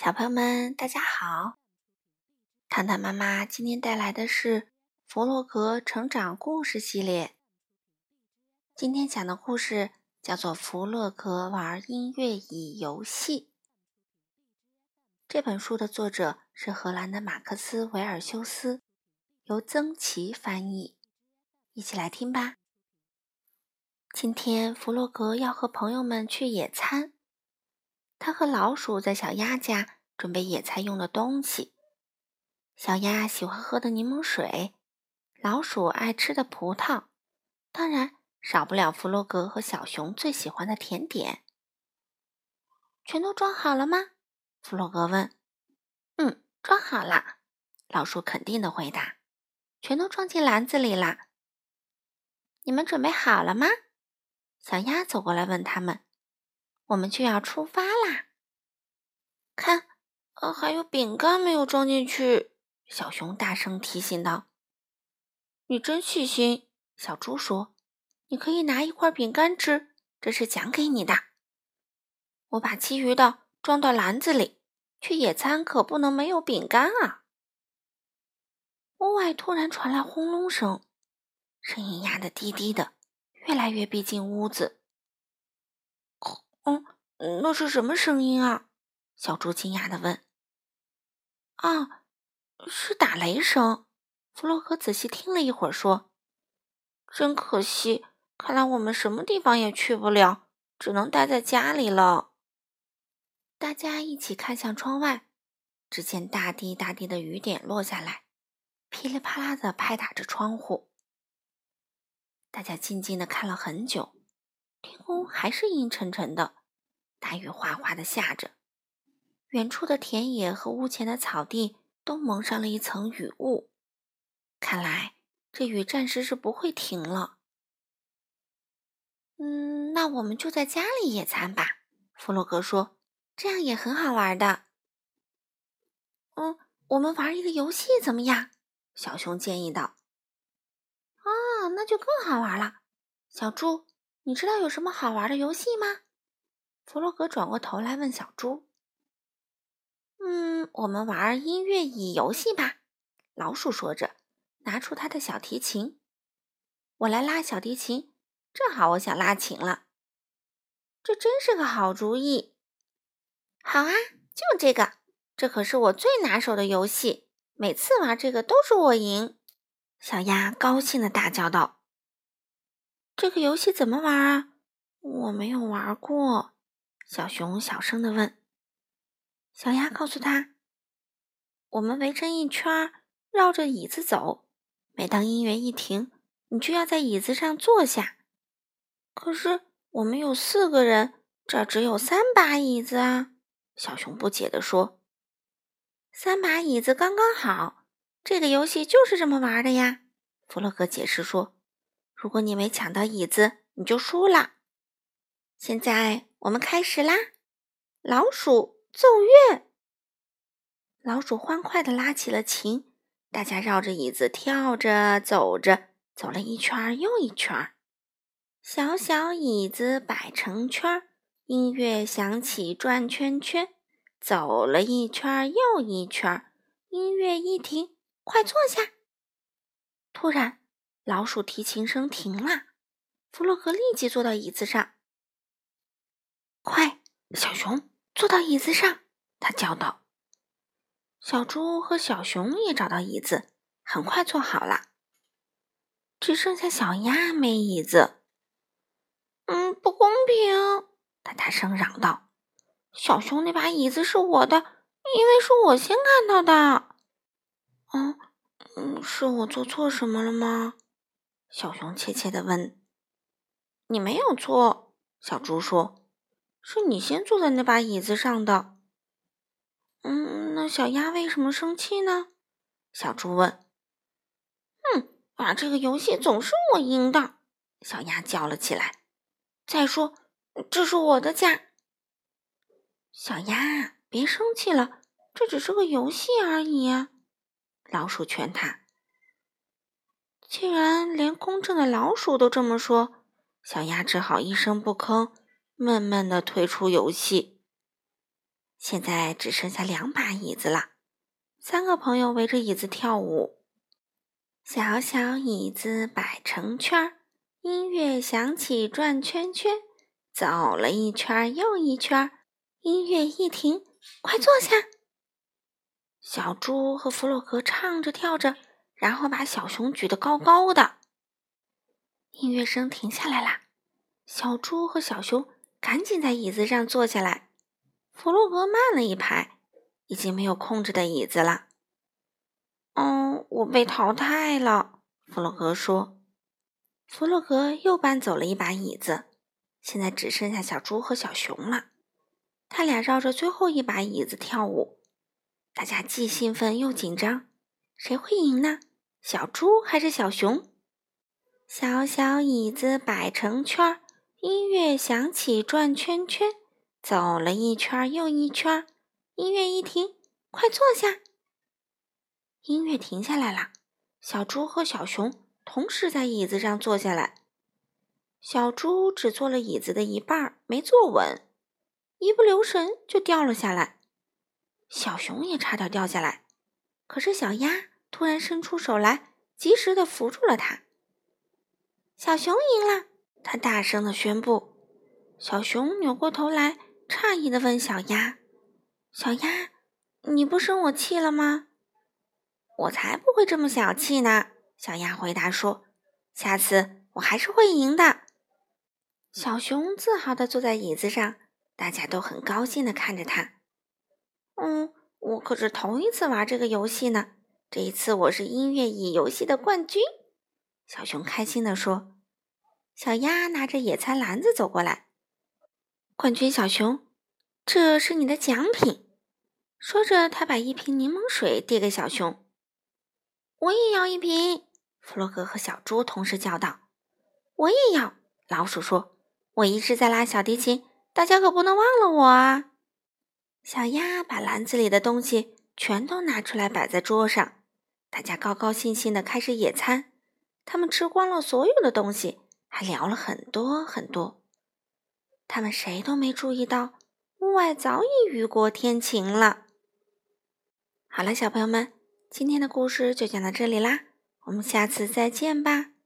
小朋友们，大家好！糖糖妈妈今天带来的是《弗洛格成长故事系列》。今天讲的故事叫做《弗洛格玩音乐椅游戏》。这本书的作者是荷兰的马克思·维尔修斯，由曾琦翻译。一起来听吧。今天，弗洛格要和朋友们去野餐。他和老鼠在小鸭家准备野餐用的东西。小鸭喜欢喝的柠檬水，老鼠爱吃的葡萄，当然少不了弗洛格和小熊最喜欢的甜点。全都装好了吗？弗洛格问。“嗯，装好了。”老鼠肯定的回答。“全都装进篮子里了。”你们准备好了吗？小鸭走过来问他们：“我们就要出发！”看，呃，还有饼干没有装进去。小熊大声提醒道：“你真细心。”小猪说：“你可以拿一块饼干吃，这是奖给你的。”我把其余的装到篮子里。去野餐可不能没有饼干啊！屋外突然传来轰隆声。声音压得低低的，越来越逼近屋子。嗯，那是什么声音啊？小猪惊讶的问。啊，是打雷声。弗洛格仔细听了一会儿，说：“真可惜，看来我们什么地方也去不了，只能待在家里了。”大家一起看向窗外，只见大滴大滴的雨点落下来，噼里啪啦的拍打着窗户。大家静静的看了很久，天空还是阴沉沉的，大雨哗哗的下着，远处的田野和屋前的草地都蒙上了一层雨雾，看来这雨暂时是不会停了。嗯，那我们就在家里野餐吧，弗洛格说，这样也很好玩的。嗯，我们玩一个游戏怎么样？小熊建议道。啊，那就更好玩了。小猪，你知道有什么好玩的游戏吗？弗洛格转过头来问小猪。嗯，我们玩音乐椅游戏吧。老鼠说着，拿出他的小提琴。我来拉小提琴，正好我想拉琴了。这真是个好主意。好啊，就这个。这可是我最拿手的游戏，每次玩这个都是我赢。小鸭高兴的大叫道：“这个游戏怎么玩啊？我没有玩过。”小熊小声的问。小鸭告诉他：“我们围成一圈，绕着椅子走。每当音乐一停，你就要在椅子上坐下。可是我们有四个人，这只有三把椅子啊！”小熊不解地说：“三把椅子刚刚好。”这个游戏就是这么玩的呀，弗洛格解释说：“如果你没抢到椅子，你就输了。”现在我们开始啦！老鼠奏乐，老鼠欢快地拉起了琴，大家绕着椅子跳着走着，走了一圈又一圈。小小椅子摆成圈，音乐响起转圈圈，走了一圈又一圈，音乐一停。快坐下！突然，老鼠提琴声停了。弗洛格立即坐到椅子上。快，小熊坐到椅子上！他叫道。小猪和小熊也找到椅子，很快坐好了。只剩下小鸭没椅子。嗯，不公平！他大声嚷道：“小熊那把椅子是我的，因为是我先看到的。”嗯嗯，是我做错什么了吗？小熊怯怯的问。你没有错，小猪说，是你先坐在那把椅子上的。嗯，那小鸭为什么生气呢？小猪问。哼，啊这个游戏总是我赢的，小鸭叫了起来。再说，这是我的家。小鸭，别生气了，这只是个游戏而已。老鼠劝他：“既然连公正的老鼠都这么说，小鸭只好一声不吭，闷闷的退出游戏。”现在只剩下两把椅子了。三个朋友围着椅子跳舞，小小椅子摆成圈儿，音乐响起转圈圈，走了一圈又一圈。音乐一停，快坐下。小猪和弗洛格唱着跳着，然后把小熊举得高高的。音乐声停下来啦，小猪和小熊赶紧在椅子上坐下来。弗洛格慢了一拍，已经没有空着的椅子了。嗯，我被淘汰了，弗洛格说。弗洛格又搬走了一把椅子，现在只剩下小猪和小熊了。他俩绕着最后一把椅子跳舞，大家既兴奋又紧张，谁会赢呢？小猪还是小熊？小小椅子摆成圈儿，音乐响起转圈圈，走了一圈又一圈。音乐一停，快坐下。音乐停下来了，小猪和小熊同时在椅子上坐下来。小猪只坐了椅子的一半，没坐稳，一不留神就掉了下来。小熊也差点掉下来，可是小鸭突然伸出手来，及时的扶住了它。小熊赢了，它大声的宣布。小熊扭过头来，诧异的问小鸭：“小鸭，你不生我气了吗？”我才不会这么小气呢！小鸭回答说：“下次我还是会赢的。”小熊自豪地坐在椅子上，大家都很高兴地看着他。嗯，我可是头一次玩这个游戏呢，这一次我是音乐椅游戏的冠军。小熊开心地说。小鸭拿着野餐篮子走过来，冠军小熊，这是你的奖品。说着，他把一瓶柠檬水递给小熊。我也要一瓶！弗洛格和小猪同时叫道：“我也要！”老鼠说：“我一直在拉小提琴，大家可不能忘了我啊！”小鸭把篮子里的东西全都拿出来摆在桌上，大家高高兴兴的开始野餐。他们吃光了所有的东西，还聊了很多很多。他们谁都没注意到，屋外早已雨过天晴了。好了，小朋友们。今天的故事就讲到这里啦，我们下次再见吧。